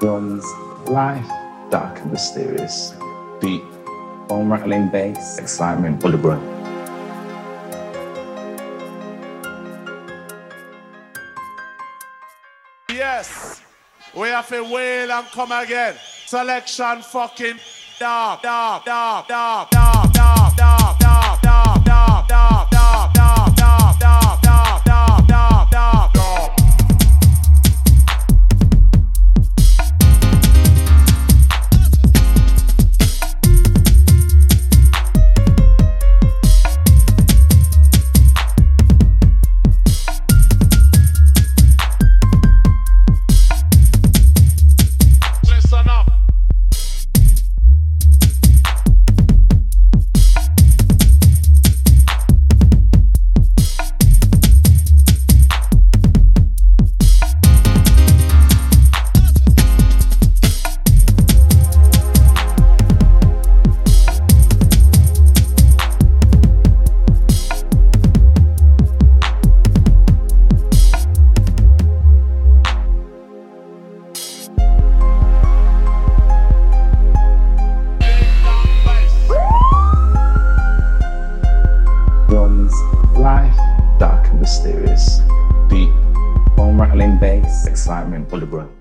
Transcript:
Drums, life, dark and mysterious. Beat, bone rattling bass, excitement, all the brunt. Yes, we have to wail and come again. Selection fucking dog, dog, dog, dog, dog, dog, there is deep, bone rattling bass, excitement, all the breath.